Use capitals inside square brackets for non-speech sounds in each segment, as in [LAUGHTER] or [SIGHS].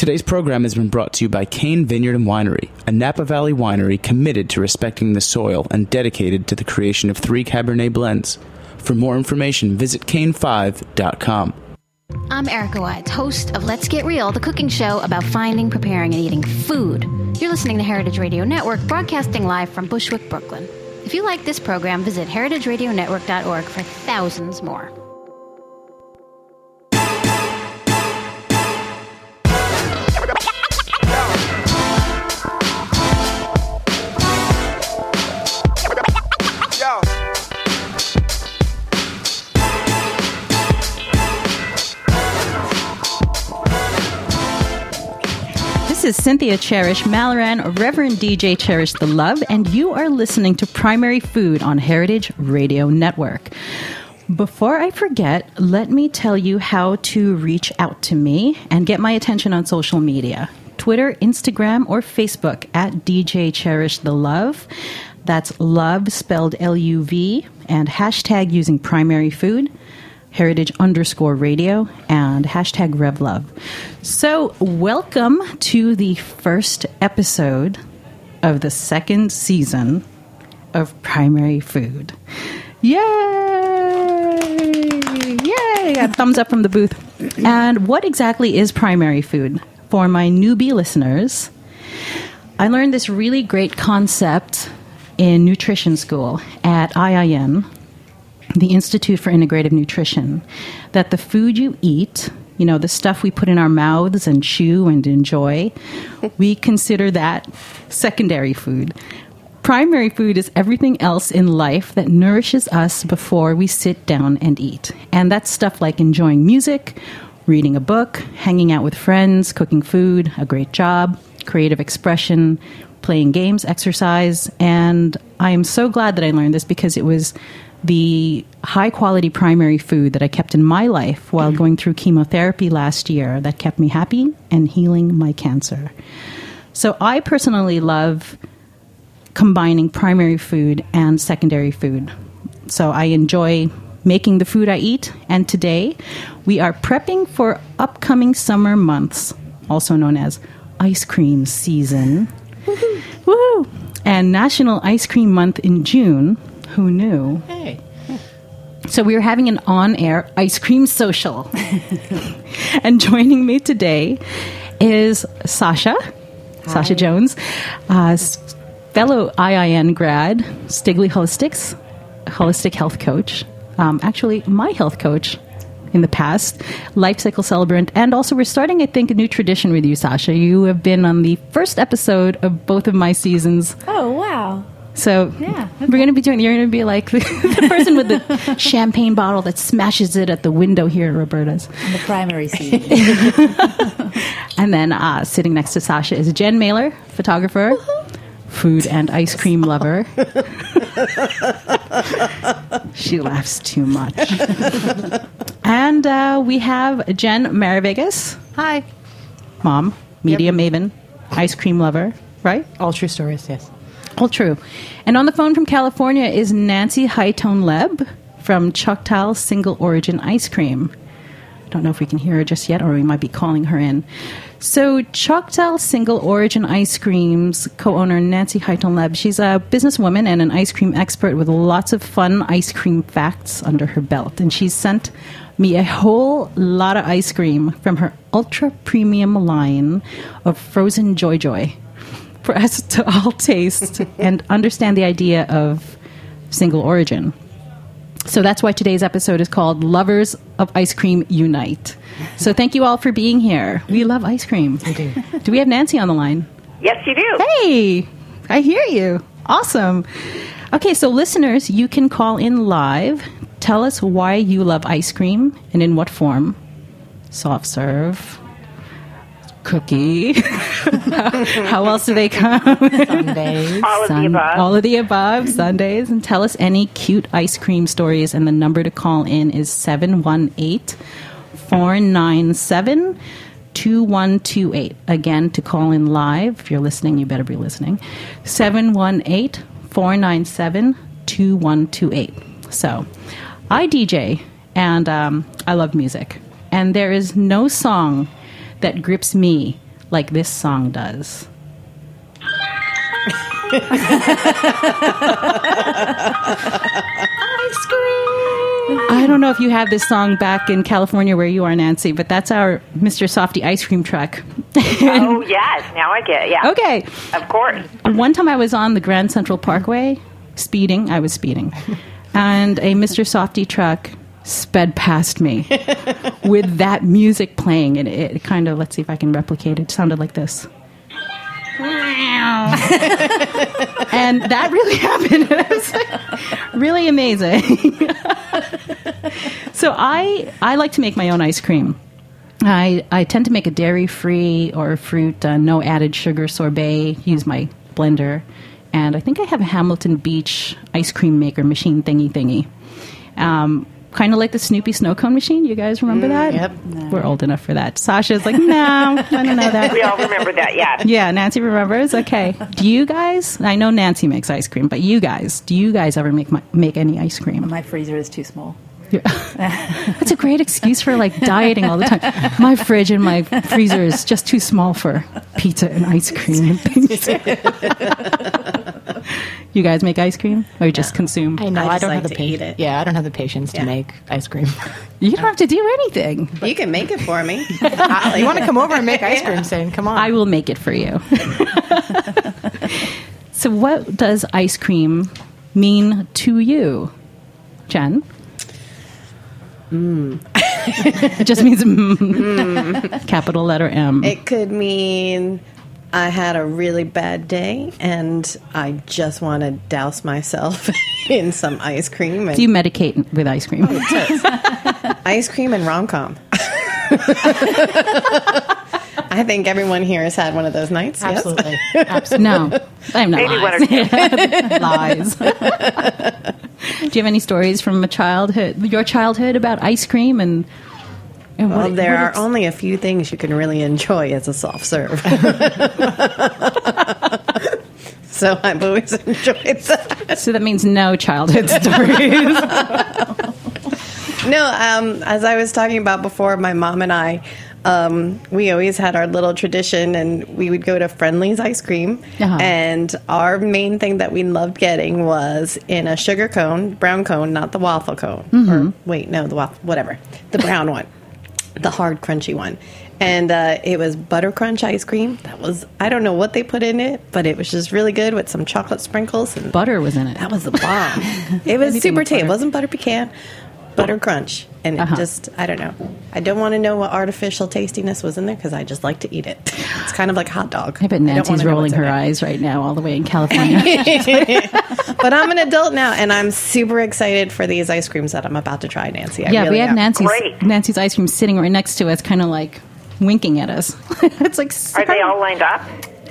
Today's program has been brought to you by Cain Vineyard and Winery, a Napa Valley winery committed to respecting the soil and dedicated to the creation of three Cabernet blends. For more information, visit cain5.com. I'm Erica Wides, host of Let's Get Real, the cooking show about finding, preparing, and eating food. You're listening to Heritage Radio Network, broadcasting live from Bushwick, Brooklyn. If you like this program, visit heritageradionetwork.org for thousands more. Is Cynthia Cherish Malloran, Reverend DJ Cherish the Love, and you are listening to Primary Food on Heritage Radio Network. Before I forget, let me tell you how to reach out to me and get my attention on social media Twitter, Instagram, or Facebook at DJ Cherish the Love. That's love spelled L U V, and hashtag using primary food heritage underscore radio and hashtag revlove so welcome to the first episode of the second season of primary food. Yay! Yay! A thumbs up from the booth. And what exactly is primary food for my newbie listeners? I learned this really great concept in nutrition school at IIN the Institute for Integrative Nutrition that the food you eat, you know, the stuff we put in our mouths and chew and enjoy, we consider that secondary food. Primary food is everything else in life that nourishes us before we sit down and eat. And that's stuff like enjoying music, reading a book, hanging out with friends, cooking food, a great job, creative expression, playing games, exercise. And I am so glad that I learned this because it was the high quality primary food that I kept in my life while going through chemotherapy last year that kept me happy and healing my cancer. So I personally love combining primary food and secondary food. So I enjoy making the food I eat, and today we are prepping for upcoming summer months, also known as ice cream season. Woohoo! And National Ice Cream Month in June. Who knew? Hey. So we are having an on-air ice cream social. [LAUGHS] and joining me today is Sasha, Sasha Jones, uh, fellow IIN grad, Stigley Holistics, holistic health coach. Um, actually, my health coach in the past, life cycle celebrant, and also we're starting, I think, a new tradition with you, Sasha. You have been on the first episode of both of my seasons. Oh. So Yeah, we're going to be doing. You're going to be like the, [LAUGHS] the person with the [LAUGHS] champagne bottle that smashes it at the window here at Roberta's. In the primary season. [LAUGHS] And then uh, sitting next to Sasha is Jen Mailer, photographer, food and ice cream lover. she laughs too much. and uh, we have Jen Maravegas, Hi. mom, media maven, ice cream lover, right? All true stories, yes. All true. And on the phone from California is Nancy Hightone Leb from Choctal Single Origin Ice Cream. I don't know if we can hear her just yet, or we might be calling her in. So, Choctal Single Origin Ice Cream's co owner, Nancy Hightone Leb, she's a businesswoman and an ice cream expert with lots of fun ice cream facts under her belt. And she's sent me a whole lot of ice cream from her ultra premium line of frozen Joy Joy for us [LAUGHS] to all taste and understand the idea of single origin. So that's why today's episode is called Lovers of Ice Cream Unite. So thank you all for being here. We love ice cream. We do. Do we have Nancy on the line? Yes, you do. Hey, I hear you. Awesome. Okay, so listeners, you can call in live. Tell us why you love ice cream and in what form. Soft serve, cookie. [LAUGHS] How else do they come? Sundays. All of the above. All of the above, Sundays. And tell us any cute ice cream stories. And the number to call in is 718 497 2128. Again, to call in live, if you're listening, you better be listening. 718 497 2128. So, I DJ and um, I love music. And there is no song that grips me like this song does. Ice cream. I don't know if you have this song back in California where you are, Nancy, but that's our Mr. Softee ice cream truck. Oh [LAUGHS] yes, now I get it. Yeah. okay. Of course. One time I was on the Grand Central Parkway speeding. I was speeding. And a Mr. Softee truck sped past me [LAUGHS] with that music playing. And it, it kind of, let's see if I can replicate it. It sounded like this. and that really [LAUGHS] happened. It was like really amazing. [LAUGHS] so I I like to make my own ice cream. I I tend to make a dairy free or fruit uh, no added sugar sorbet. Use my blender, and I think I have a Hamilton Beach ice cream maker machine thingy thingy. Um, kind of like the Snoopy snow cone machine. You guys remember mm, that? yep. We're old enough for that. Sasha's like, no, I don't know [LAUGHS] that. We all remember that. Yeah. Yeah, Nancy remembers. Okay. Do you guys? I know Nancy makes ice cream, but you guys, do you guys ever make my, make any ice cream? My freezer is too small. [LAUGHS] That's a great excuse for like dieting all the time. My fridge and my freezer is just too small for pizza and ice cream and things. [LAUGHS] [LAUGHS] you guys make ice cream or you just consume? I know. I I, don't like have the patience. Yeah, I don't have the patience Yeah. to make ice cream. [LAUGHS] You don't have to do anything. You can make it for me. [LAUGHS] you want to come over and make ice cream soon? Come on. I will make it for you. so, what does ice cream mean to you, Jen? it just means mm. capital letter M. It could mean I had a really bad day and I just want to douse myself [LAUGHS] in some ice cream and Do you medicate with ice cream? Oh, [LAUGHS] ice cream and rom com. [LAUGHS] I think everyone here has had one of those nights. yes? Absolutely. Absolutely. No, I'm not Maybe one or lies. two. lies. Do you have any stories from a childhood, your childhood, about ice cream and? And Well, what- there what are only a few things you can really enjoy as a soft serve. [LAUGHS] so I've always enjoyed that. So that means no childhood [LAUGHS] stories. No, um, as I was talking about before, my mom and I, um, we always had our little tradition, and we would go to Friendly's ice cream. Uh-huh. And our main thing that we loved getting was in a sugar cone, brown cone, not the waffle cone. Or wait, no, the waffle, whatever, the brown one, the hard, crunchy one. And uh, it was butter crunch ice cream. That was I don't know what they put in it, but it was just really good with some chocolate sprinkles and Butter was in it. that was the bomb. [LAUGHS] it was Anything super tasty. It wasn't butter pecan, butter crunch, and it Uh-huh. just I don't know. I don't want to know what artificial tastiness was in there because I just like to eat it. It's kind of like hot dog. I bet Nancy's wanna rolling her eyes right now, all the way in California. [LAUGHS] [LAUGHS] But I'm an adult now, and I'm super excited for these ice creams that I'm about to try, Nancy. I yeah, really we have am. Nancy's Great. Nancy's ice cream sitting right next to us, kind of like winking at us. [LAUGHS] it's like Are they all lined up?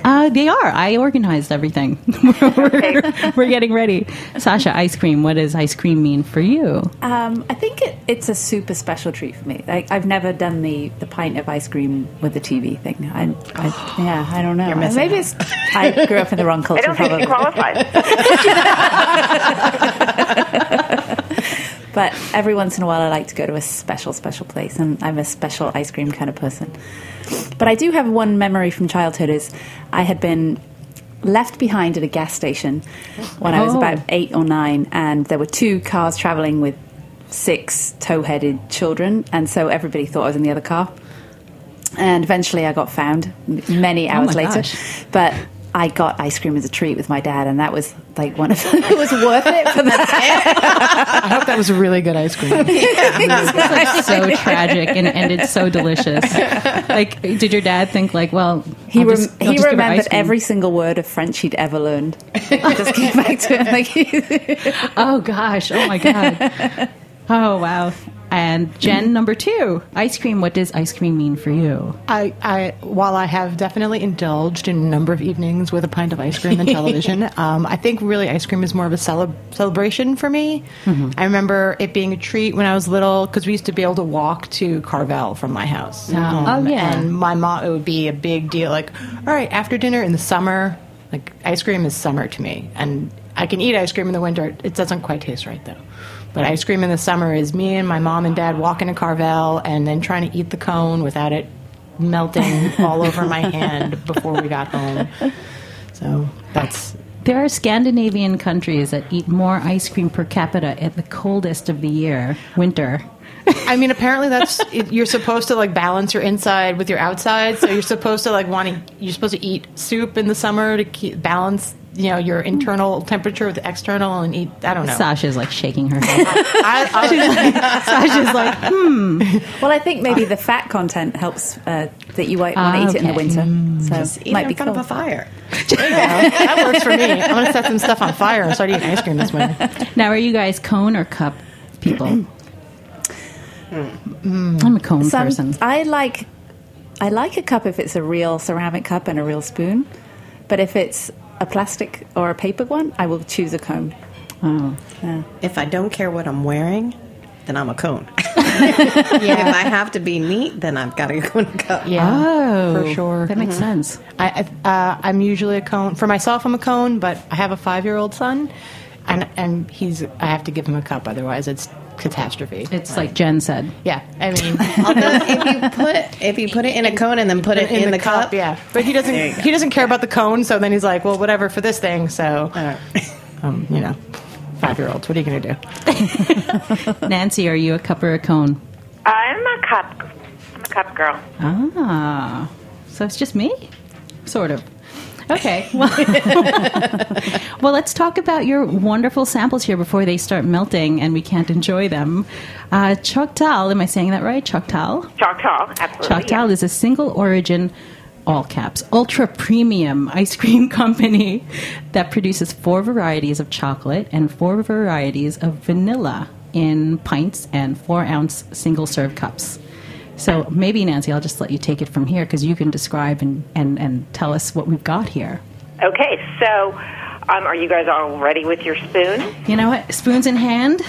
Uh, they are. I organized everything. [LAUGHS] we're, we're getting ready. Sasha, ice cream. What does ice cream mean for you? Um, I think it, it's a super special treat for me. Like, I've never done the, the pint of ice cream with the TV thing. I, I, [GASPS] yeah, I don't know. You're missing Maybe it's I grew up in the wrong culture. [LAUGHS] I culture. don't think probably. she qualifies. [LAUGHS] But every once in a while, I like to go to a special, special place, and I'm a special ice cream kind of person. But I do have one memory from childhood: is I had been left behind at a gas station when I was Oh. about eight or nine, and there were two cars traveling with six tow-headed children, and so everybody thought I was in the other car. And eventually, I got found many oh hours my later. gosh. But I got ice cream as a treat with my dad, and that was like one of [LAUGHS] it was worth it for that. I hope that was a really good ice cream. [LAUGHS] It's so [LAUGHS] tragic and ended so delicious. Like, did your dad think like, well, He, rem- just- he just remembered every single word of French he'd ever learned. I just came back to it like Oh gosh! Oh my god! Oh wow! And Jen, number two, ice cream. What does ice cream mean for you? I, I, while I have definitely indulged in a number of evenings with a pint of ice cream and [LAUGHS] television, um, I think really ice cream is more of a cele- celebration for me. I remember it being a treat when I was little because we used to be able to walk to Carvel from my house. Um, Oh, yeah. And my mom, it would be a big deal. Like, all right, after dinner in the summer, like ice cream is summer to me, and I can eat ice cream in the winter. It doesn't quite taste right though. But ice cream in the summer is me and my mom and dad walking to Carvel and then trying to eat the cone without it melting [LAUGHS] all over my hand before we got home. So that's There are Scandinavian countries that eat more ice cream per capita at the coldest of the year, winter. I mean, apparently that's it, you're supposed to like balance your inside with your outside. So you're supposed to like want to you're supposed to eat soup in the summer to keep balance, you know, your internal temperature with the external and eat. I don't know. Sasha's like shaking her head. [LAUGHS] I, I, [LAUGHS] Sasha's like, hmm. Well, I think maybe the fat content helps uh, that you might want Ah, to eat it in the okay. winter. So Eat it might in be front cool. of a fire. [LAUGHS] that works for me. I'm gonna set some stuff on fire and start eating ice cream this winter. Now, are you guys cone or cup people? I'm a cone Some- person. I like I like a cup if it's a real ceramic cup and a real spoon, but if it's a plastic or a paper one, I will choose a cone. Oh. If I don't care what I'm wearing, then I'm a cone. yeah. [LAUGHS] If I have to be neat, then I've got to go in a cup. Yeah, Oh, for sure. That makes sense. I, I uh, I'm usually a cone for myself. I'm a cone, but I have a five year old son, and and he's I have to give him a cup, otherwise it's catastrophe. It's like Jen said. yeah, I mean. [LAUGHS] Although if you put if you put it in a cone and then put it in, the, cup, yeah. But he doesn't. There you go. He doesn't care about the cone. So then he's like, well, whatever for this thing. So, um, you know, five year olds. What are you going to do? [LAUGHS] Nancy, are you a cup or a cone? I'm a cup. I'm a cup girl. Ah, so it's just me? Sort of. Okay. Well, [LAUGHS] well, let's talk about your wonderful samples here before they start melting and we can't enjoy them. Uh, Choctal, am I saying that right? Choctal? Choctal, absolutely. Choctal yeah. is a single origin, all caps, ultra premium ice cream [LAUGHS] company that produces four varieties of chocolate and four varieties of vanilla in pints and four ounce single serve cups. So maybe, Nancy, I'll just let you take it from here because you can describe and, and, and tell us what we've got here. Okay, so um, are you guys all ready with your spoon? You know what? Spoons in hand.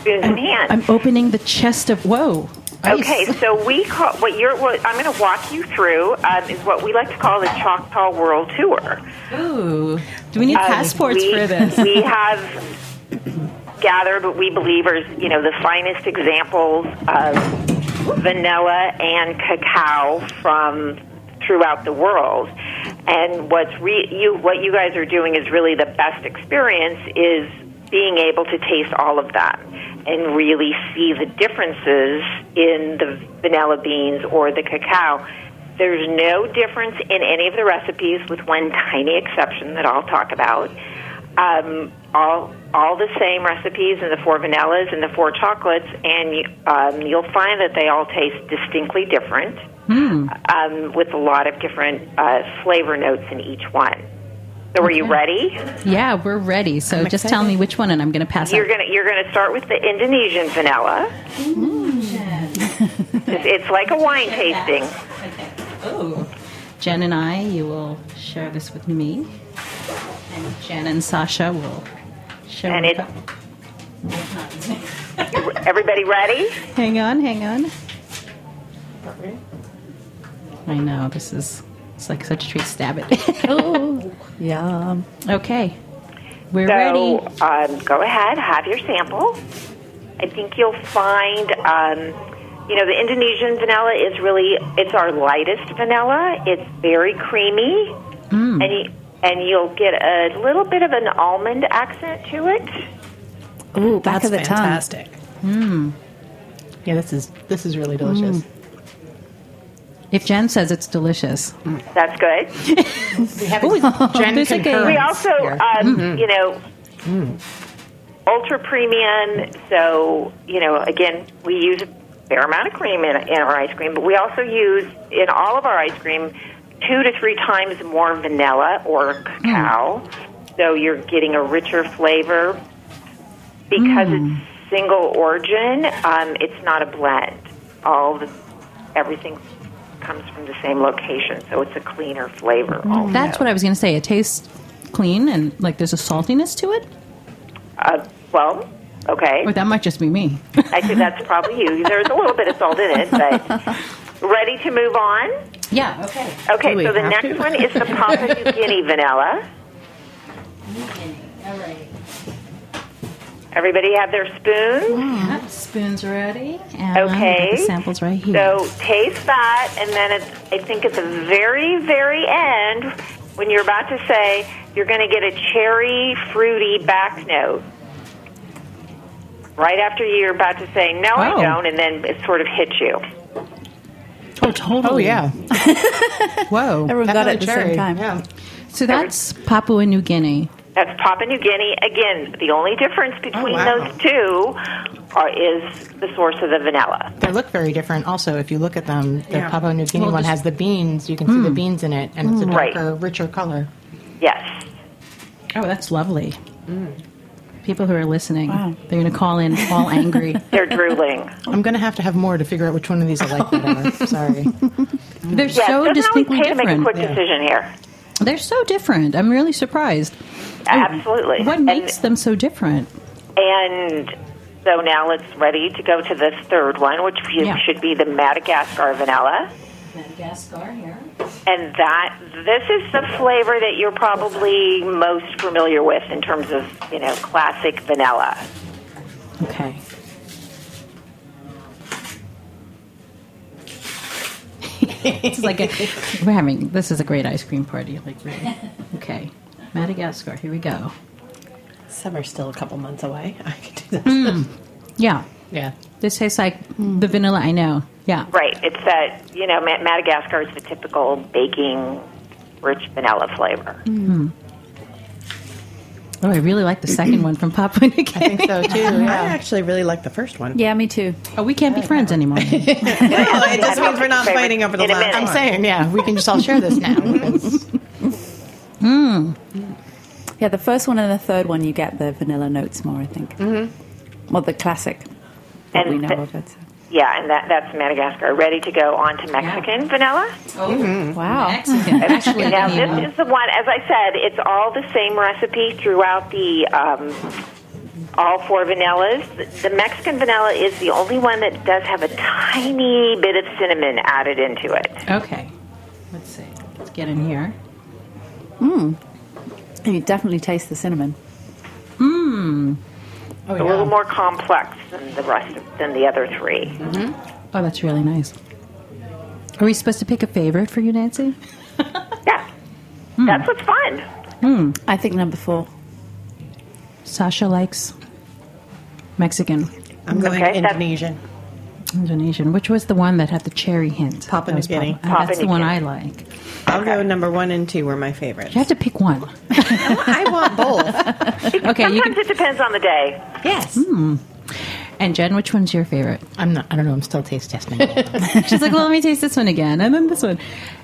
Spoons in hand. I'm opening the chest of. Whoa. ice. Okay, so we call what you're. What I'm going to walk you through um, is what we like to call the Choctal World Tour. Ooh. Do we need Um, passports we, for this? [LAUGHS] we have gathered what we believe are you know the finest examples of vanilla and cacao from throughout the world. And what's re- you what you guys are doing is really the best experience is being able to taste all of that and really see the differences in the vanilla beans or the cacao. There's no difference in any of the recipes, with one tiny exception that I'll talk about. Um, all all the same recipes and the four vanillas and the four chocolates, and you, um, you'll find that they all taste distinctly different, um, with a lot of different uh, flavor notes in each one. So, are you ready? Yeah, we're ready. So just tell me which one, and I'm going to pass You're out. gonna you're gonna start with the Indonesian vanilla. it's, it's like a wine tasting. Jen and I, you will share this with me, and Jen and Sasha will share. And with it- [LAUGHS] Everybody ready? hang on, hang on. I know this is it's like such a treat. Stab it. [LAUGHS] Oh, yum. okay, we're So ready. um, go ahead, have your sample. I think you'll find, um, you know, the Indonesian vanilla is really it's our lightest vanilla. It's very creamy, and you, and you'll get a little bit of an almond accent to it. Ooh, back That's of the tongue. fantastic. Hmm. Yeah, this is this is really delicious. Mm. If Jen says it's delicious, mm. That's good. [LAUGHS] We have [LAUGHS] Jen there's like a- concurrence We also, here. um, mm-hmm. you know, mm. ultra premium. So, you know, again, we use a fair amount of cream in, in our ice cream, but we also use in all of our ice cream two to three times more vanilla or cacao. So you're getting a richer flavor because it's single origin. Um, it's not a blend. All the everything comes from the same location, so it's a cleaner flavor. also. that's what I was going to say. It tastes clean and like there's a saltiness to it, Uh, well, okay. or that might just be me. I think that's probably you. There's a little bit of salt in it, but [LAUGHS] ready to move on? yeah. Okay. Okay, so the next to? one is the [LAUGHS] Papua New Guinea vanilla. All right. Everybody have their spoons? Yep, spoons ready. And Okay. The samples right here. So taste that, and then it's, I think at the very, very end, when you're about to say, you're going to get a cherry, fruity back note. Right after you're about to say, no, Oh. I don't, and then it sort of hits you. Oh, totally. Oh yeah, [LAUGHS] Whoa. Everyone got it at the cherry. same time. Yeah. So that's Papua New Guinea. That's Papua New Guinea. Again, the only difference oh, between wow. those two are, is the source of the vanilla. They look very different. Also, if you look at them, the Yeah. Papua New Guinea Well, one just- has the beans. You can see the hmm. beans in it, and it's a hmm. Right. darker, richer color. Yes. Oh, that's lovely. Mm. People who are listening, they're going to call in all angry. [LAUGHS] They're drooling. I'm going to have to have more to figure out which one of these I like better. Sorry. [LAUGHS] They're Yes, so doesn't always distinctly pay to make a different. quick Yeah. decision here. They're so different. I'm really surprised. Oh, Absolutely. What And- makes them so different? And so now let's ready to go to this third one, which Yeah. should be the Madagascar vanilla. Madagascar here. And that this is the flavor that you're probably most familiar with in terms of you know classic vanilla. Okay. it's like a, we're having this is a great ice cream party. Like really. Okay, Madagascar. Here we go. Summer's still a couple months away. [LAUGHS] I could do this. Hmm. Yeah, Yeah. this tastes like the vanilla I know. Yeah. Right. It's that you know Madagascar is the typical baking rich vanilla flavor. Oh, I really like the second one from Papua [LAUGHS] New I think so too. I actually really like the first one. Yeah, me too. Oh, we can't be friends anymore. [LAUGHS] No, it just [LAUGHS] means we're not fighting over the In last minute. I'm saying, yeah, we can just all share this now. because- Yeah, the first one and the third one, you get the vanilla notes more, I think. Mm-hmm. Well, the classic that And we know the- of it. Yeah, and that that's Madagascar. Ready to go on to Mexican vanilla? Oh. Mm-hmm. Wow. Mexican. [LAUGHS] Actually, now this is the one. As I said, it's all the same recipe throughout the um, all four vanillas. The Mexican vanilla is the only one that does have a tiny bit of cinnamon added into it. Okay. Let's see. Let's get in here. Mm. And you definitely taste the cinnamon. Mm. Oh, A little more complex than the rest of, than the other three. Mm-hmm. Oh, that's really nice. Are we supposed to pick a favorite for you, Nancy? [LAUGHS] Yeah, hmm. that's what's fun. Hmm. I think number four. Sasha likes Mexican, I'm going Okay, that's- Indonesian. Indonesian. Which was the one that had the cherry hint? Papua That New Guinea. Papua- Papua that's the one Guinea. I like. I'll go number one and two were my favorites. You have to pick one. I want both. [LAUGHS] Okay, you Sometimes can. it depends on the day. yes. Hmm. And Jen, which one's your favorite? I'm not. I don't know. I'm still taste testing. [LAUGHS] She's like, well, let me taste this one again, and then this one.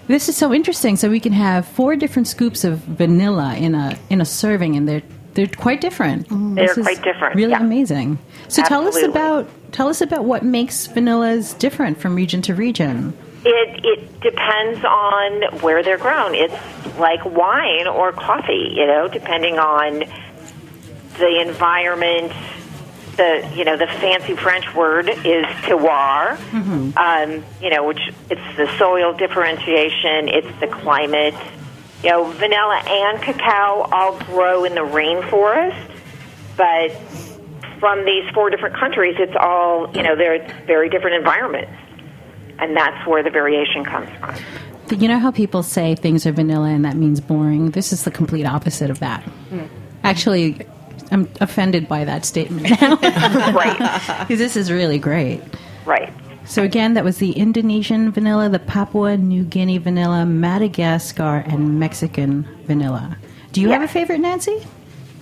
This is so interesting. So we can have four different scoops of vanilla in a in a serving, and they're they're quite different. They're quite different, Really yeah. amazing. So tell us about tell us about what makes vanillas different from region to region. It it depends on where they're grown. It's like wine or coffee, you know, depending on the environment. The you know the fancy French word is terroir, um, you know, which it's the soil differentiation, it's the climate. You know, vanilla and cacao all grow in the rainforest, but from these four different countries, it's all you know they're very different environments and that's where the variation comes from. You know how people say things are vanilla and that means boring? This is the complete opposite of that. Hmm. Actually, I'm offended by that statement now [LAUGHS] right, [LAUGHS] because this is really great. right. So again, that was the Indonesian vanilla, the Papua New Guinea vanilla, Madagascar, and Mexican vanilla. Do you have a favorite, Nancy?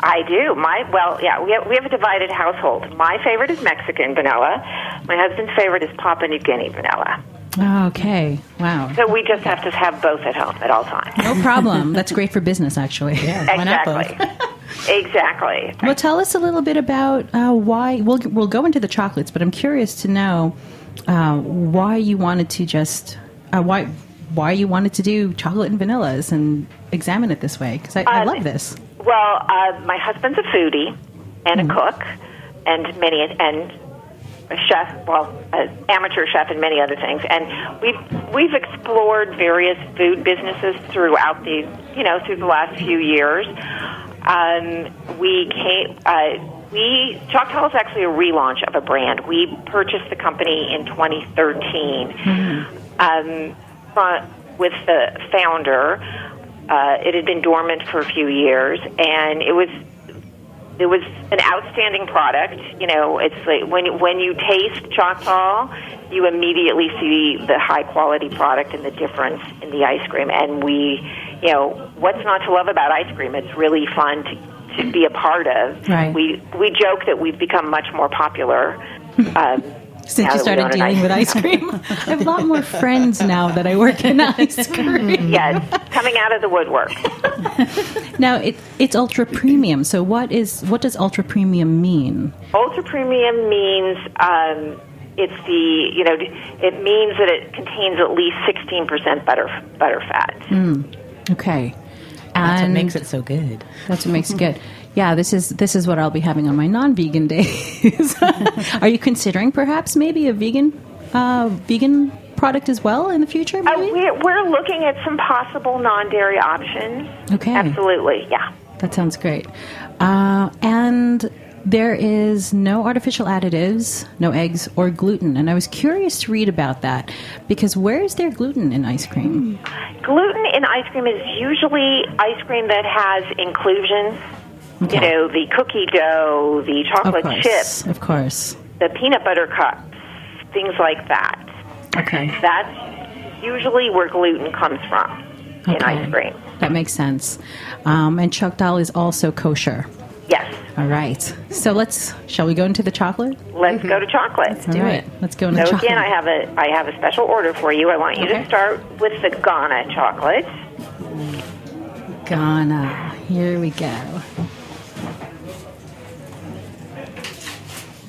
I do. My well, yeah, we have, we have a divided household. My favorite is Mexican vanilla. My husband's favorite is Papua New Guinea vanilla. Oh, okay. Wow. So we just have to have both at home at all times. No problem. That's great for business, actually. both? exactly. exactly. Well, tell us a little bit about uh, why. We'll we'll go into the chocolates, but I'm curious to know uh, why you wanted to just uh, why why you wanted to do chocolate and vanillas and examine it this way because I, I Uh, love this. Well, uh, my husband's a foodie and Mm-hmm. a cook, and many and a chef. Well, an amateur chef and many other things. And we've we've explored various food businesses throughout the you know through the last few years. Um, we came. Uh, we Choctal is actually a relaunch of a brand. We purchased the company in 2013 um, from, with the founder. Uh, it had been dormant for a few years, and it was it was an outstanding product. You know, it's like when when you taste Choctal, you immediately see the high quality product and the difference in the ice cream. And we, you know, what's not to love about ice cream? It's really fun to, to be a part of. Right. We we joke that we've become much more popular. Um, Since you started own an dealing with ice cream, I have a lot more friends now that I work in ice [LAUGHS] cream. Yes, coming out of the woodwork. [LAUGHS] Now it, it's ultra premium. So what is what does ultra premium mean? Ultra premium means um, it's the you know it means that it contains at least sixteen percent butter butter fat. Okay, That's what makes it so good. that's what makes it good. [LAUGHS] Yeah, this is this is what I'll be having on my non-vegan [LAUGHS] days. [LAUGHS] Are you considering perhaps maybe a vegan uh, vegan product as well in the future? Uh, we're, we're looking at some possible non-dairy options. Okay. Absolutely, yeah. that sounds great. Uh, and there is no artificial additives, no eggs or gluten. And I was curious to read about that because where is there gluten in ice cream? Gluten in ice cream is usually ice cream that has inclusions. Okay. You know, the cookie dough, the Of chocolate course, chip, of course. the peanut butter cups, things like that. Okay. That's usually where gluten comes from in Okay. ice cream. That makes sense. Um, and Choctal is also kosher. Yes. All right. So let's. Shall we go into the chocolate? Let's go to chocolate. All Do right. it. Let's go into So chocolate. again, I have a I have a special order for you. I want you Okay. to start with the Ghana chocolate. Ghana. Here we go.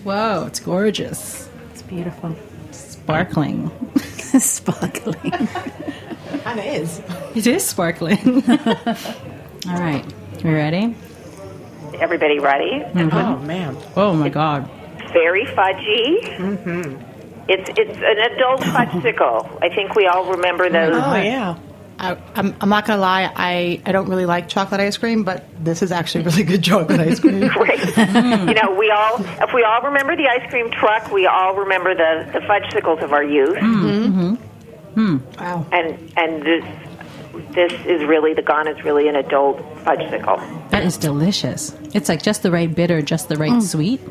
Whoa, it's gorgeous. It's beautiful. Sparkling. [LAUGHS] Sparkling. Kind of is. It is sparkling. [LAUGHS] All right. You ready? Everybody ready? Oh man. Oh my God. Very fudgy. Mm-hmm. It's it's an adult [LAUGHS] fudgesicle. I think we all remember those. Oh yeah. I, I'm, I'm not gonna lie. I, I don't really like chocolate ice cream, but this is actually really good chocolate ice cream. [LAUGHS] Great. you know, we all if we all remember the ice cream truck, we all remember the the fudgesicles of our youth. Mm, mm-hmm. Mm-hmm. Mm. wow. And and this this is really the Ghana's really an adult fudgesicle. That is delicious. It's like just the right bitter, just the right mm. sweet.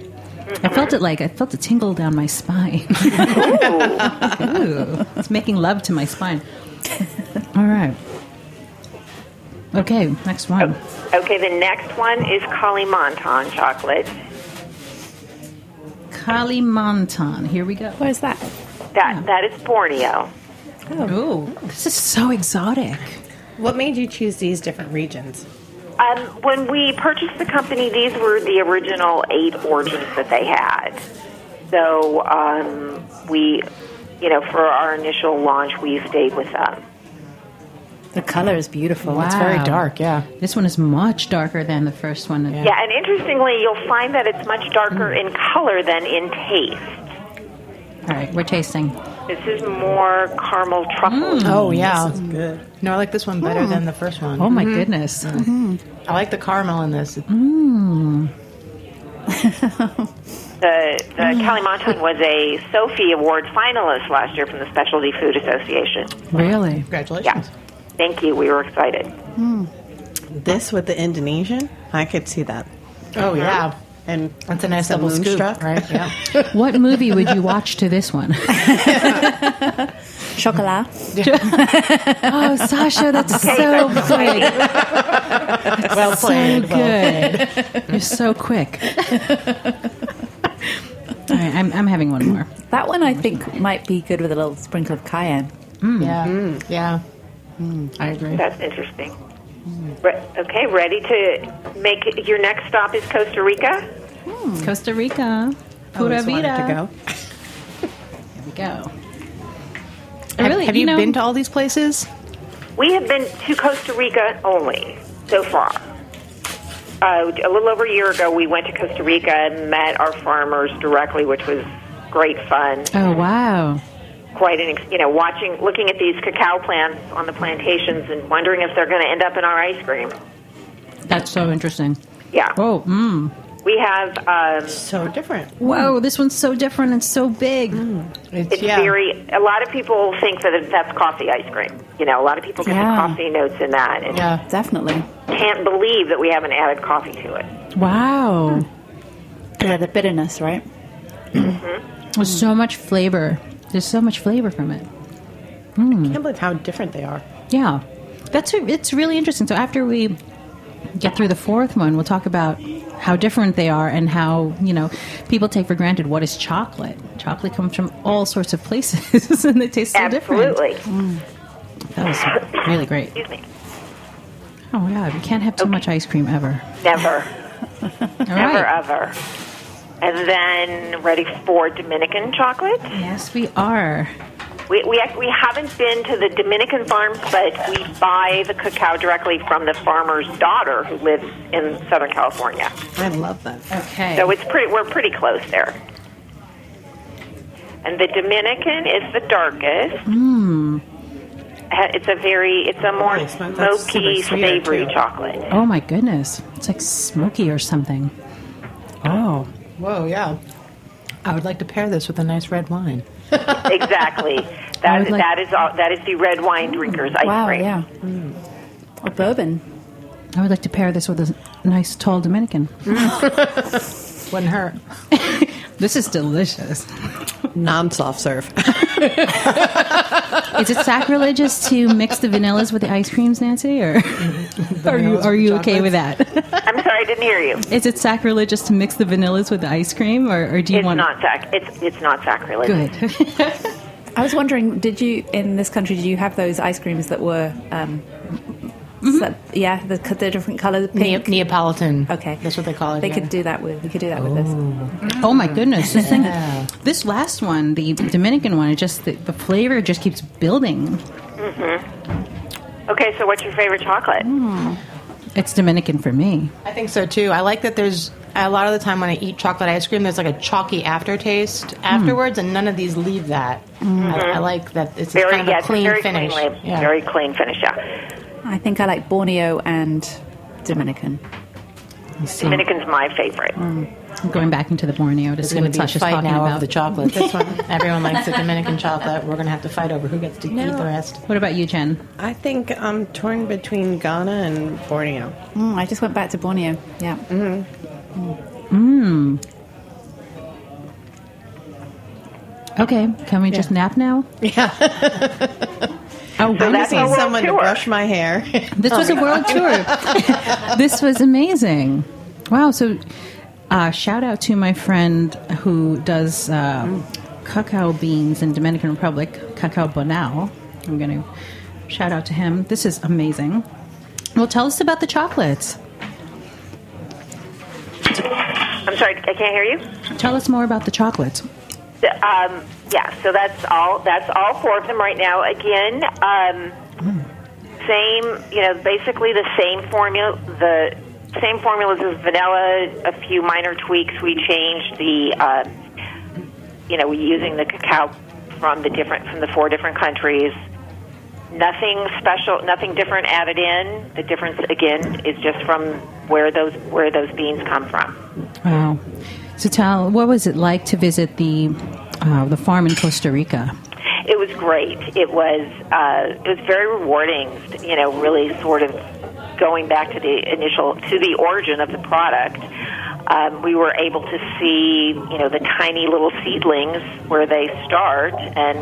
I felt it like I felt a tingle down my spine. [LAUGHS] Ooh, it's making love to my spine. All right. Okay, next one. Okay, the next one is Kalimantan chocolate. Kalimantan. Here we go. Where's that? That that is Borneo. Oh, this is so exotic. What made you choose these different regions? Um, when we purchased the company, these were the original eight origins that they had. So um, we, you know, for our initial launch, we stayed with them. The color is beautiful. Wow. It's very dark. Yeah. This one is much darker than the first one. Yeah, and interestingly, you'll find that it's much darker in color than in taste. All right, we're tasting. This is more caramel truffle. Mm. Oh yeah. Good. No, I like this one better mm. than the first one. Oh my mm-hmm. goodness. Mm-hmm. I like the caramel in this. Mm. [LAUGHS] The, the Kalimantan was a sofi Award finalist last year from the Specialty Food Association. Really? Congratulations. Yeah, thank you. We were excited. Hmm. This with the Indonesian, I could see that. Oh yeah. And That's a nice some double scoop, moonstruck. right? Yeah. [LAUGHS] What movie would you watch to this one? [LAUGHS] Chocolat. [LAUGHS] Oh, Sasha, that's so quick. well So played. Well good. You're so quick. All right, I'm, I'm having one more. That one I think might be good with a little sprinkle of cayenne. Hmm. Yeah. Mm-hmm. Yeah. I agree. That's interesting. Re- okay, ready to make your next stop is Costa Rica? Costa Rica. Pura Always wanted vida. to [LAUGHS] go. Here we go. Have, really, have you you, know- been to all these places? We have been to Costa Rica only so far. Uh, a little over a year ago, we went to Costa Rica and met our farmers directly, which was great fun. Oh, wow. Quite an, you know, watching, looking at these cacao plants on the plantations and wondering if they're going to end up in our ice cream. That's so interesting. Yeah. Oh, mmm. We have um, So different. Whoa, this one's so different and so big. It's, it's yeah. very. A lot of people think that that's coffee ice cream. You know, a lot of people get Yeah. the coffee notes in that, and Yeah. Definitely. can't believe that we haven't added coffee to it. Wow. Yeah, the bitterness, right? Mm-hmm. There's so much flavor. There's so much flavor from it. I hmm. can't believe how different they are. Yeah. That's it's really interesting. So after we get through the fourth one, we'll talk about how different they are and how, you know, people take for granted what is chocolate. Chocolate comes from all sorts of places [LAUGHS] and they taste so different. Absolutely. different. That was [COUGHS] really great. Excuse me. Oh my god, we can't have too much ice cream ever. Never. [LAUGHS] All Never right. ever. And then ready for Dominican chocolate. Yes, we are. We, we, we haven't been to the Dominican farms, but we buy the cacao directly from the farmer's daughter who lives in Southern California. I love that. Okay. So it's pretty. We're pretty close there. And the Dominican is the darkest. Hmm. It's a very. It's a more Nice. Smoky, savory too. chocolate. oh my goodness. It's like smoky or something. Oh. Whoa, yeah. I would like to pair this with a nice red wine. exactly. [LAUGHS] I That like- that is all, that is the red wine drinker's ice Wow, cream. yeah. Mm. Or bourbon. I would like to pair this with a nice tall Dominican. [LAUGHS] Wouldn't hurt. [LAUGHS] This is delicious. Non soft serve. [LAUGHS] Is it sacrilegious to mix the vanillas with the ice creams, Nancy, or [LAUGHS] are you are you okay with that? [LAUGHS] I'm sorry, I didn't hear you. Is it sacrilegious to mix the vanillas with the ice cream, or, or do you It's want? not sac. It's it's not sacrilege. Good. I was wondering, did you in this country? Did you have those ice creams that were, um, Mm-hmm. so- yeah, the, the different colours, Ne- Neapolitan. Okay, That's what they call it. They yeah. could do that with. We could do that with this. oh, oh my goodness! This thing, this last one, the Dominican one, it just the, the flavor just keeps building. Mm-hmm. Okay, so what's your favorite chocolate? Hmm. It's Dominican for me. I think so too. I like that there's a lot of the time when I eat chocolate ice cream, there's like a chalky aftertaste hmm. afterwards, and none of these leave that. I, mm-hmm. I like that it's Very kind of yeah, a clean very finish. clean. Yeah. Very clean finish. Yeah, I think I like Borneo and Dominican. Dominican's my favorite. Mm. I'm going back into the Borneo to It's see going what to be a fight talking now about. over the chocolate. This one, [LAUGHS] everyone likes the Dominican chocolate. We're going to have to fight over who gets to eat the rest. What about you, Jen? I think I'm torn between Ghana and Borneo. Mm, I just went back to Borneo. Yeah. Mm-hmm. Mm. Okay, can we just nap now? [LAUGHS] Yeah. [LAUGHS] Oh, So when that's is it? our Someone to brush my hair. [LAUGHS] This was a world tour. [LAUGHS] [LAUGHS] this was amazing. Wow. So, uh, shout out to my friend who does uh, cacao beans in Dominican Republic, Cacao Bonao. I'm going to shout out to him. This is amazing. Well, tell us about the chocolates. I'm sorry, I can't hear you. Tell us more about the chocolates. Um, yeah, so that's all. That's all four of them right now. Again, um, same. You know, basically the same formula. The same formulas as vanilla. A few minor tweaks. We changed the. Uh, you know, using the cacao from the different from the four different countries. Nothing special, nothing different added in. The difference again is just from where those where those beans come from. Wow. So, tell what was it like to visit the uh, the farm in Costa Rica? It was great. It was uh, it was very rewarding. You know, really sort of going back to the initial to the origin of the product. Um, we were able to see you know the tiny little seedlings where they start and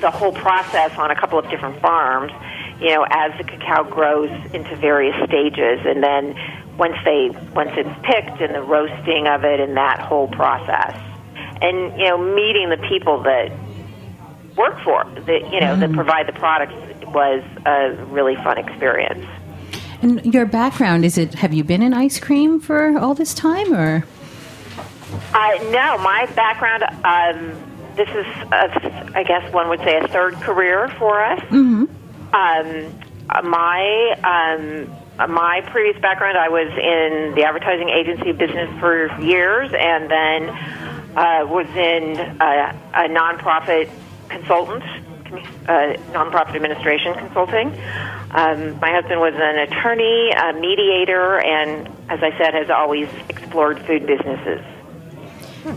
the whole process on a couple of different farms. You know, as the cacao grows into various stages, and then once they once it's picked and the roasting of it and that whole process, and you know, meeting the people that work for that you know that provide the products was a really fun experience. And your background is it? Have you been in ice cream for all this time, or Uh, no, my background. Um, this is, a, I guess, one would say a third career for us. Mm-hmm. Um, uh, my um, my previous background, I was in the advertising agency business for years, and then uh, was in uh, a nonprofit consultant, uh, nonprofit administration consulting. Um, my husband was an attorney, a mediator, and as I said, has always explored food businesses.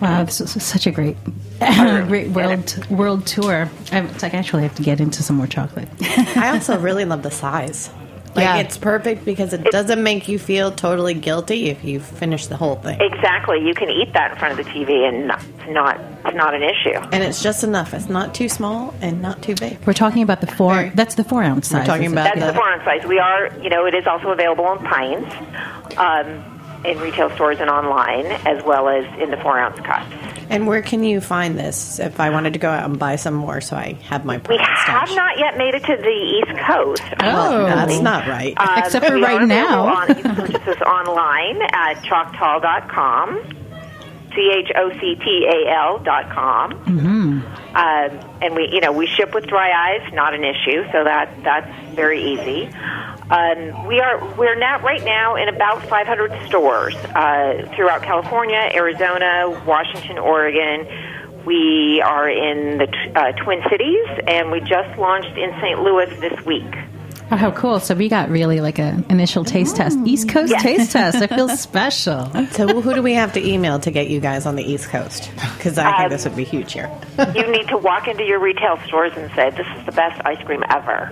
Wow, this is such a great, [LAUGHS] great world world tour. I, it's like I actually have to get into some more chocolate. I also [LAUGHS] really love the size. Like Yeah. it's perfect because it doesn't make you feel totally guilty if you finish the whole thing. Exactly. You can eat that in front of the TV, and not- it's not it's not an issue. And it's just enough. It's not too small and not too big. We're talking about the four. Very- That's the four ounce size. We're talking about That's the, the four ounce size. We are, you know, it is also available in pints, um, in retail stores and online, as well as in the four ounce cups. And where can you find this if I wanted to go out and buy some more so I have my We private have stash? not yet made it to the East Coast. Oh. That's not right. Uh, Except for we right are now. On, you can purchase this [LAUGHS] online at choctal.com, C H O C T A L dot com. Mm-hmm. Um, and we, you know, we ship with dry ice, not an issue, so that that's very easy. Um, we are we're now right now in about 500 stores uh, throughout California, Arizona, Washington, Oregon. We are in the t- uh, Twin Cities, and we just launched in St. Louis this week. Oh, how cool! So we got really like an initial taste test, East Coast Yes. taste test. I feel [LAUGHS] special. so who do we have to email to get you guys on the East Coast? Because I think Um, this would be huge here. you need to walk into your retail stores and say, "This is the best ice cream ever."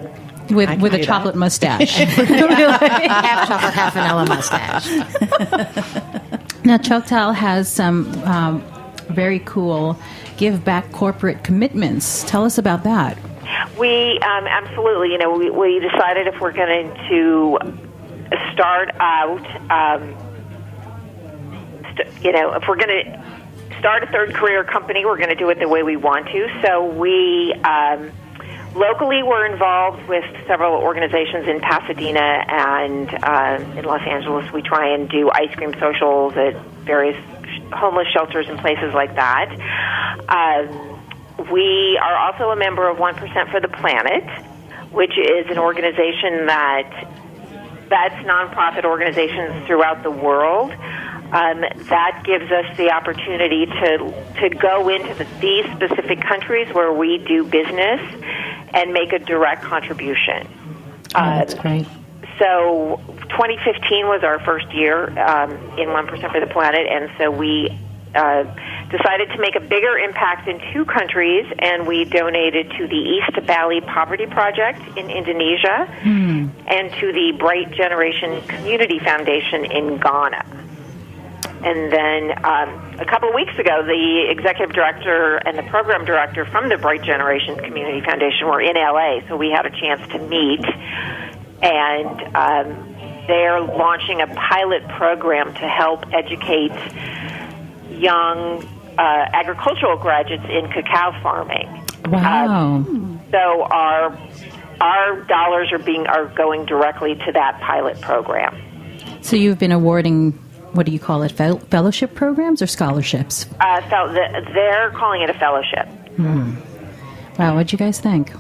With I with a do that. chocolate mustache. [LAUGHS] [LAUGHS] half chocolate, half vanilla mustache. [LAUGHS] now, Choctal has some um, very cool give back corporate commitments. Tell us about that. We um, absolutely, you know, we, we decided if we're going to start out, um, st- you know, if we're going to start a third career company, we're going to do it the way we want to. So we. Um, Locally, we're involved with several organizations in Pasadena and uh, in Los Angeles. We try and do ice cream socials at various homeless shelters and places like that. Um, we are also a member of 1% for the Planet, which is an organization that that's nonprofit organizations throughout the world. Um, that gives us the opportunity to to go into the, these specific countries where we do business and make a direct contribution. Oh, that's great. So 2015 was our first year um, in 1% for the Planet, and so we uh, decided to make a bigger impact in two countries, and we donated to the East Valley Poverty Project in Indonesia and to the Bright Generation Community Foundation in Ghana. And then um, a couple of weeks ago, the executive director and the program director from the Bright Generation Community Foundation were in LA, so we had a chance to meet. And um, they're launching a pilot program to help educate young uh, agricultural graduates in cacao farming. Wow. So our our dollars are being are going directly to that pilot program. So you've been awarding what do you call it? Fel- fellowship programs or scholarships? Uh, so the, they're calling it a fellowship. Wow. What'd you guys think?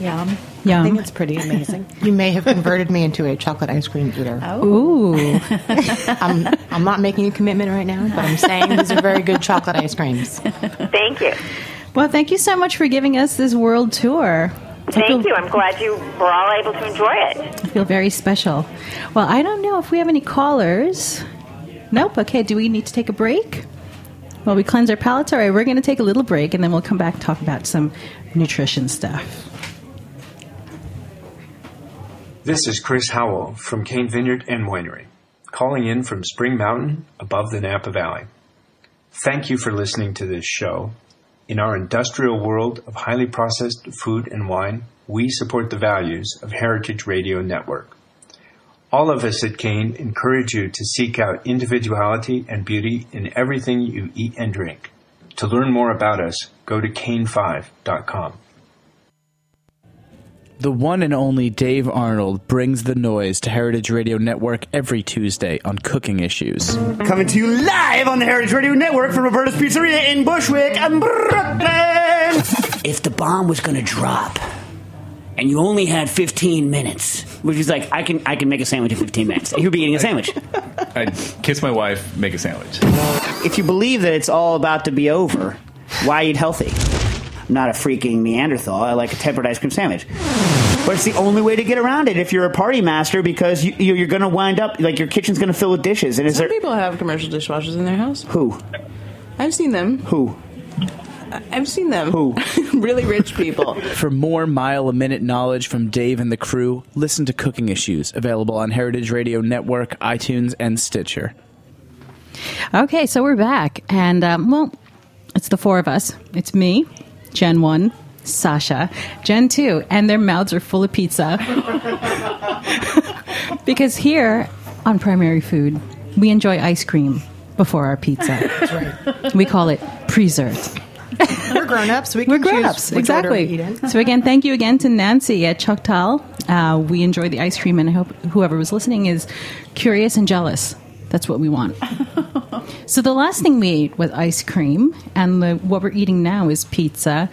Yum. I think it's pretty amazing. [LAUGHS] You may have converted me into a chocolate ice cream eater. Ooh. [LAUGHS] I'm, I'm not making a commitment right now, but I'm saying these are very good chocolate ice creams. Thank you. Well, thank you so much for giving us this world tour. Thank feel, you. I'm glad you were all able to enjoy it. I feel very special. Well, I don't know if we have any callers. Nope. Okay. Do we need to take a break? Well, we cleanse our palates. All right. We're going to take a little break, and then we'll come back and talk about some nutrition stuff. This is Chris Howell from Cain Vineyard and Winery, calling in from Spring Mountain above the Napa Valley. Thank you for listening to this show. In our industrial world of highly processed food and wine, we support the values of Heritage Radio Network. All of us at Cain encourage you to seek out individuality and beauty in everything you eat and drink. To learn more about us, go to cain5.com. The one and only Dave Arnold brings the noise to Heritage Radio Network every Tuesday on cooking issues. Coming to you live on the Heritage Radio Network from Roberta's Pizzeria in Bushwick, Brooklyn. if the bomb was going to drop and you only had 15 minutes, which is like, I can I can make a sandwich in 15 minutes. You'd be eating a sandwich. I'd kiss my wife, make a sandwich. If you believe that it's all about to be over, why eat healthy? I'm not a freaking Neanderthal. I like a tempered ice cream sandwich. but it's the only way to get around it if you're a party master because you, you- you're going to wind up like your kitchen's going to fill with dishes. And is Some there people have commercial dishwashers in their house. who I've seen them. who I've seen them. Who? [LAUGHS] really rich people. For more mile a minute knowledge from Dave and the crew, listen to Cooking Issues, available on Heritage Radio Network, iTunes, and Stitcher. Okay, so we're back, and um, well, it's the four of us. It's me, Gen One, Sasha, Gen Two, and their mouths are full of pizza. [LAUGHS] because here on Primary Food, we enjoy ice cream before our pizza. That's right. We call it preserved. [LAUGHS] We're grown ups. We choose grown ups, which order we exactly. So again, thank you again to Nancy at Choctal. Uh, we enjoy the ice cream, and I hope whoever was listening is curious and jealous. That's what we want. [LAUGHS] so the last thing we ate was ice cream, and the, what we're eating now is pizza.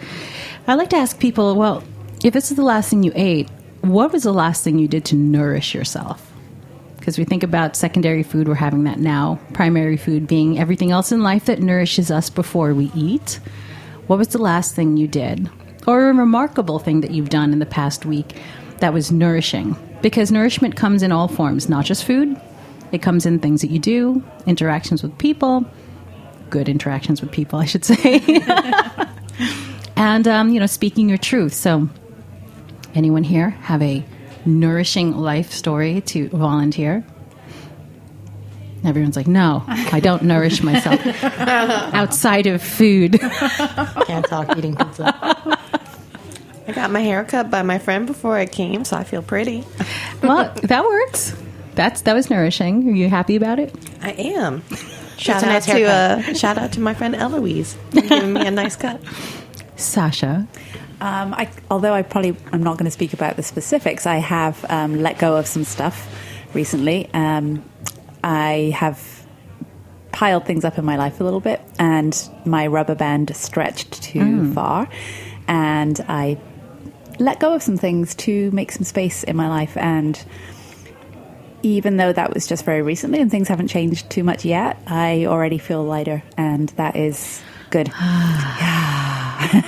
I like to ask people, well, if this is the last thing you ate, what was the last thing you did to nourish yourself? Because we think about secondary food, we're having that now. Primary food being everything else in life that nourishes us before we eat. What was the last thing you did? Or a remarkable thing that you've done in the past week that was nourishing? Because nourishment comes in all forms, not just food. It comes in things that you do, interactions with people, good interactions with people, [LAUGHS] I should say. [LAUGHS] and, um, you know, speaking your truth. So, anyone here have a nourishing life story to volunteer? Everyone's like, no, I don't nourish myself [LAUGHS] outside of food. Can't talk eating pizza. I got my hair cut by my friend before I came, so I feel pretty. well, that works. That's that was nourishing. Are you happy about it? I am. Shout out to uh, shout out to my friend Eloise for giving me a nice cut. Sasha. Um, I, although I probably I'm not going to speak about the specifics, I have um, let go of some stuff recently. Um, I have piled things up in my life a little bit, and my rubber band stretched too Mm. far, and I let go of some things to make some space in my life. And even though that was just very recently and things haven't changed too much yet, I already feel lighter, and that is good. [SIGHS] [LAUGHS] like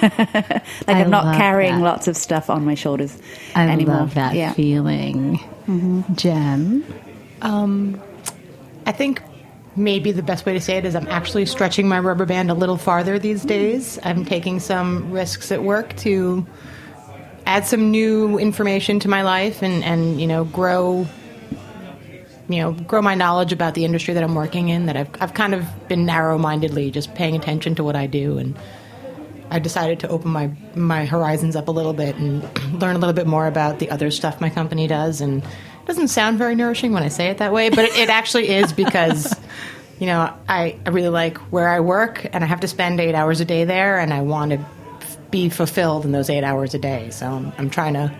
I I'm not carrying that. lots of stuff on my shoulders I anymore. love that Yeah. feeling. Jen. Um, I think maybe the best way to say it is I'm actually stretching my rubber band a little farther these days. I'm taking some risks at work to add some new information to my life and, and you know grow you know grow my knowledge about the industry that I'm working in that I've I've kind of been narrow-mindedly just paying attention to what I do and I decided to open my my horizons up a little bit and [CLEARS THROAT] learn a little bit more about the other stuff my company does. And doesn't sound very nourishing when I say it that way, but it, it actually is because you know I, I really like where I work and I have to spend eight hours a day there, and I want to be fulfilled in those eight hours a day. So I'm, I'm trying to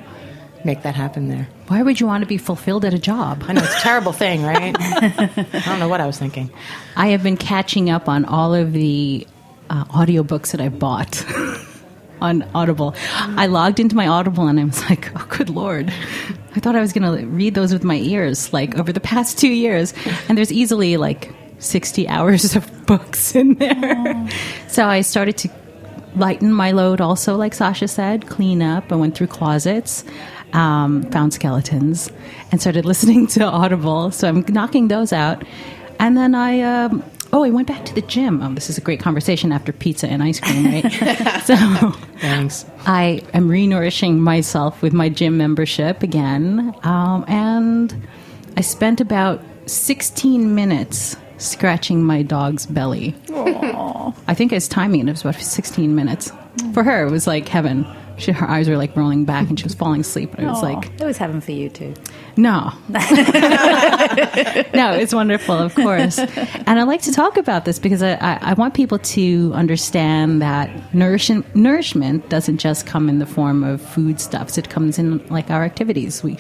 make that happen there. Why would you want to be fulfilled at a job? I know it's a terrible thing, right? [LAUGHS] I don't know what I was thinking. I have been catching up on all of the uh, audiobooks that I bought [LAUGHS] on Audible. I logged into my Audible and I was like, oh, good Lord. I thought I was going to read those with my ears, like over the past two years. And there's easily like 60 hours of [LAUGHS] books in there. So I started to lighten my load also, like Sasha said, clean up. I went through closets. Um, found skeletons and started [LAUGHS] listening to Audible. So I'm knocking those out. And then I, um, oh, I went back to the gym. Oh, this is a great conversation after pizza and ice cream, right? [LAUGHS] so Thanks. I am re-nourishing myself with my gym membership again, um, and I spent about 16 minutes scratching my dog's belly. I think it's timing. It was about 16 minutes. For her, it was like heaven. She, her eyes were like rolling back, and she was falling asleep. And it was like, it was heaven for you too. no. [LAUGHS] no, it's wonderful, of course. And I like to talk about this because I, I, I want people to understand that nourishment, nourishment doesn't just come in the form of foodstuffs, it comes in like our activities. We,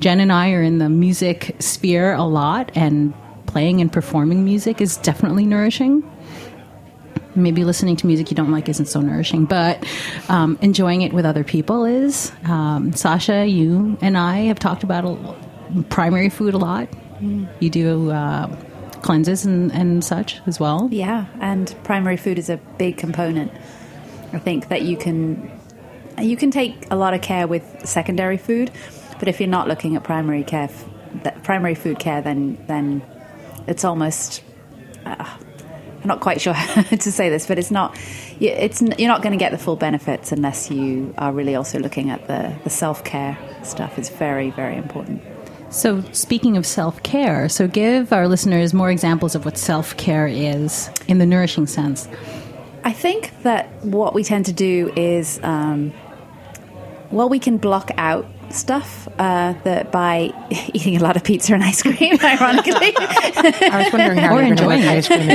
Jen and I are in the music sphere a lot, and playing and performing music is definitely nourishing maybe listening to music you don't like isn't so nourishing, but um, enjoying it with other people is. Um, Sasha, you and I have talked about a, primary food a lot. You do uh, cleanses and, and such as well. Yeah, and primary food is a big component. I think that you can you can take a lot of care with secondary food, but if you're not looking at primary care, primary food care, then then it's almost. Uh, I'm not quite sure how [LAUGHS] to say this, but it's not. you- It's you're not going to get the full benefits unless you are really also looking at the, the self care stuff. It's very very important. So, speaking of self care, so give our listeners more examples of what self care is in the nourishing sense. I think that what we tend to do is, um, well, we can block out stuff uh, that by [LAUGHS] eating a lot of pizza and ice cream. [LAUGHS] Ironically, I was wondering how Or you're enjoying ice cream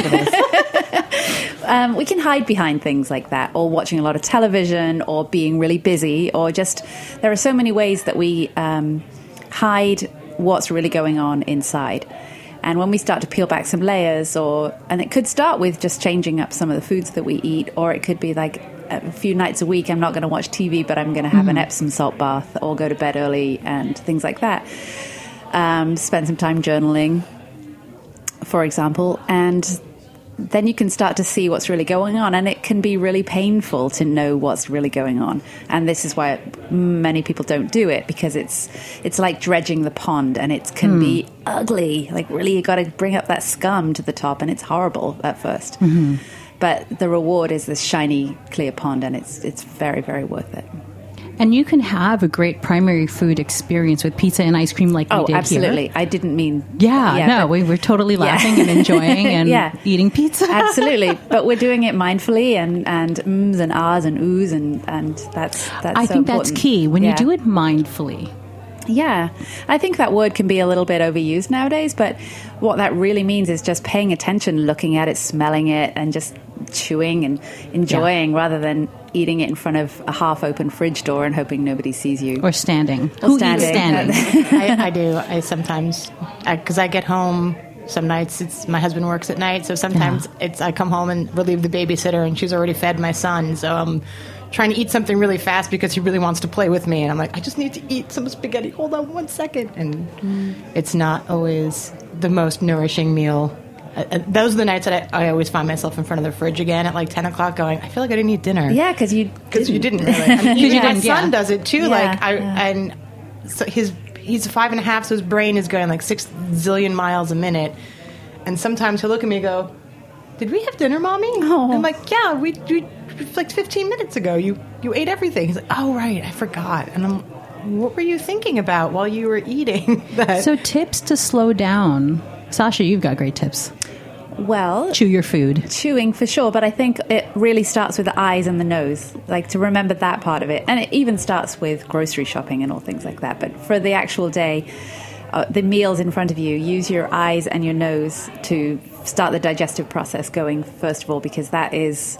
[LAUGHS] um, we can hide behind things like that, or watching a lot of television, or being really busy, or just there are so many ways that we um, hide what's really going on inside. And when we start to peel back some layers, or and it could start with just changing up some of the foods that we eat, or it could be like a few nights a week I'm not going to watch TV, but I'm going to have an mm. Epsom salt bath, or go to bed early, and things like that. Um, spend some time journaling, for example, and then you can start to see what's really going on. And it can be really painful to know what's really going on. And this is why many people don't do it because it's it's like dredging the pond, and it can be mm. ugly. Like really, you got to bring up that scum to the top, and it's horrible at 1st But the reward is this shiny, clear pond, and it's it's very, very worth it. And you can have a great primary food experience with pizza and ice cream like we Oh, did absolutely! here. I didn't mean Yeah, no, but- we were totally Yeah. laughing and enjoying [LAUGHS] and Yeah. eating pizza. [LAUGHS] Absolutely, but we're doing it mindfully and and ums and ahs and oohs and and that's that's. I so think that's key when Yeah. you do it mindfully. Yeah, I think that word can be a little bit overused nowadays, but what that really means is just paying attention, looking at it, smelling it, and just chewing and enjoying rather than eating it in front of a half-open fridge door and hoping nobody sees you. Or standing. Or Who standing. eats standing? [LAUGHS] I, I do. I sometimes because I, get home. Some nights it's my husband works at night, so sometimes it's I come home and relieve the babysitter, and she's already fed my son. So I'm trying to eat something really fast because he really wants to play with me, and I'm like, I just need to eat some spaghetti. Hold on one second, and mm. it's not always the most nourishing meal. Uh, uh, those are the nights that I, I always find myself in front of the fridge again at like ten o'clock, going, I feel like I didn't eat dinner. yeah, because you because you didn't really. I mean, even you my son yeah. does it too. Yeah, like I yeah. and so his he's five and a half, so his brain is going like six zillion miles a minute. And sometimes he'll look at me and go, "Did we have dinner, mommy?" Oh. I'm like, "Yeah, we, we like 15 minutes ago. You you ate everything." He's like, "Oh right, I forgot." And I'm, "What were you thinking about while you were eating?" [LAUGHS] that So, tips to slow down. Sasha, you've got great tips. well, Chew your food. chewing for sure, but I think it really starts with the eyes and the nose, like to remember that part of it. And it even starts with grocery shopping and all things like that. But for the actual day, uh, the meals in front of you, use your eyes and your nose to start the digestive process going first of all, because that is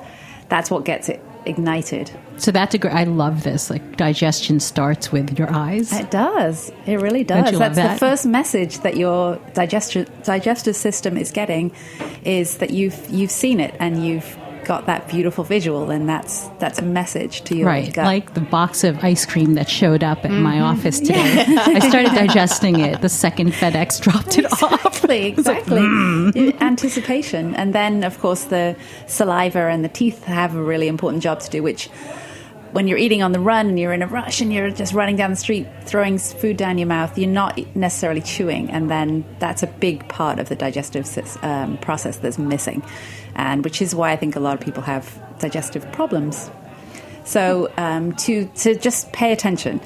that's what gets it ignited. So that's a great. I love this. Like digestion starts with your eyes. It does. It really does. That's that? the first message that your digestive digestive system is getting is that you've you've seen it and you've got that beautiful visual and that's that's a message to your Right, gut. like the box of ice cream that showed up at Mm-hmm. my office today. [LAUGHS] I started digesting it the second FedEx dropped it off. Exactly, [LAUGHS] exactly. mm. Anticipation. And then, of course, the saliva and the teeth have a really important job to do, which when you're eating on the run and you're in a rush and you're just running down the street throwing food down your mouth, you're not necessarily chewing. And then that's a big part of the digestive um, process that's missing. And which is why I think a lot of people have digestive problems. So um, to to just pay attention,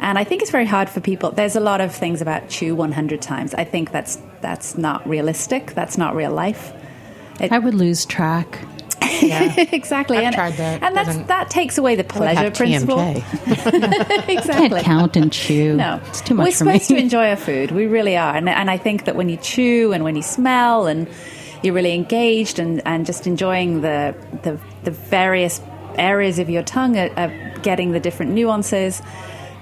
and I think it's very hard for people. There's a lot of things about chew 100 times. I think that's that's not realistic. That's not real life. It- I would lose track. [LAUGHS] exactly. I've and, tried that. and that's, that takes away the pleasure have principle. [LAUGHS] [LAUGHS] Exactly. Can't count and chew. No, it's too much We're for me. supposed to enjoy our food. We really are, and and I think that when you chew and when you smell and you're really engaged and, and just enjoying the, the the various areas of your tongue are, are getting the different nuances,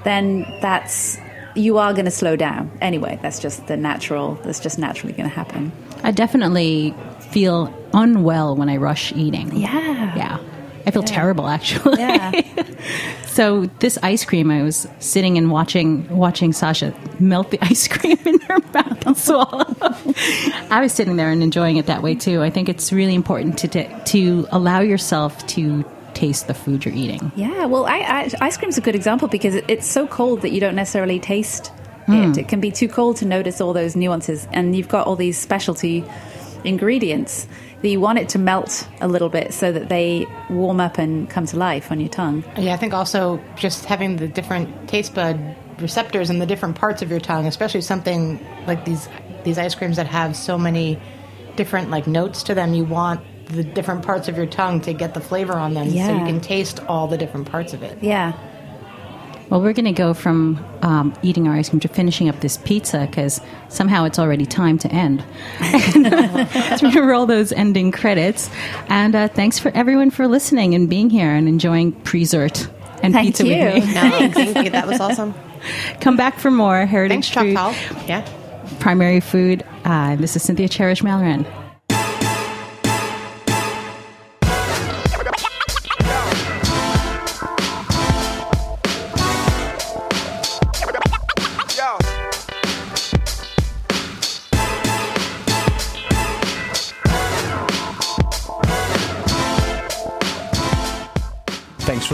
then that's you are going to slow down anyway. That's just the natural. That's just naturally going to happen. I definitely feel unwell when I rush eating. Yeah. Yeah. I feel terrible actually. Yeah. [LAUGHS] So this ice cream, I was sitting and watching watching Sasha melt the [LAUGHS] ice cream in her mouth [LAUGHS] and swallow. I was sitting there and enjoying it that way too. I think it's really important to to, to allow yourself to taste the food you're eating. Yeah, well, I, I, ice cream's a good example because it, it's so cold that you don't necessarily taste it. Mm. It can be too cold to notice all those nuances, and you've got all these specialty ingredients that you want it to melt a little bit so that they warm up and come to life on your tongue. Yeah, I think also just having the different taste bud receptors in the different parts of your tongue, especially something like these these ice creams that have so many different like notes to them, you want the different parts of your tongue to get the flavor on them so you can taste all the different parts of it. Yeah. Well, we're going to go from um, eating our ice cream to finishing up this pizza because somehow it's already time to end. So we're going to roll those ending credits. And uh, thanks for everyone for listening and being here and enjoying Presert and Thank pizza you. with me. No, thank you. [LAUGHS] That was awesome. Come back for more Heritage Thanks, Food, Choctal. Yeah. Primary Food. Uh, this is Cynthia Cherish Malloran.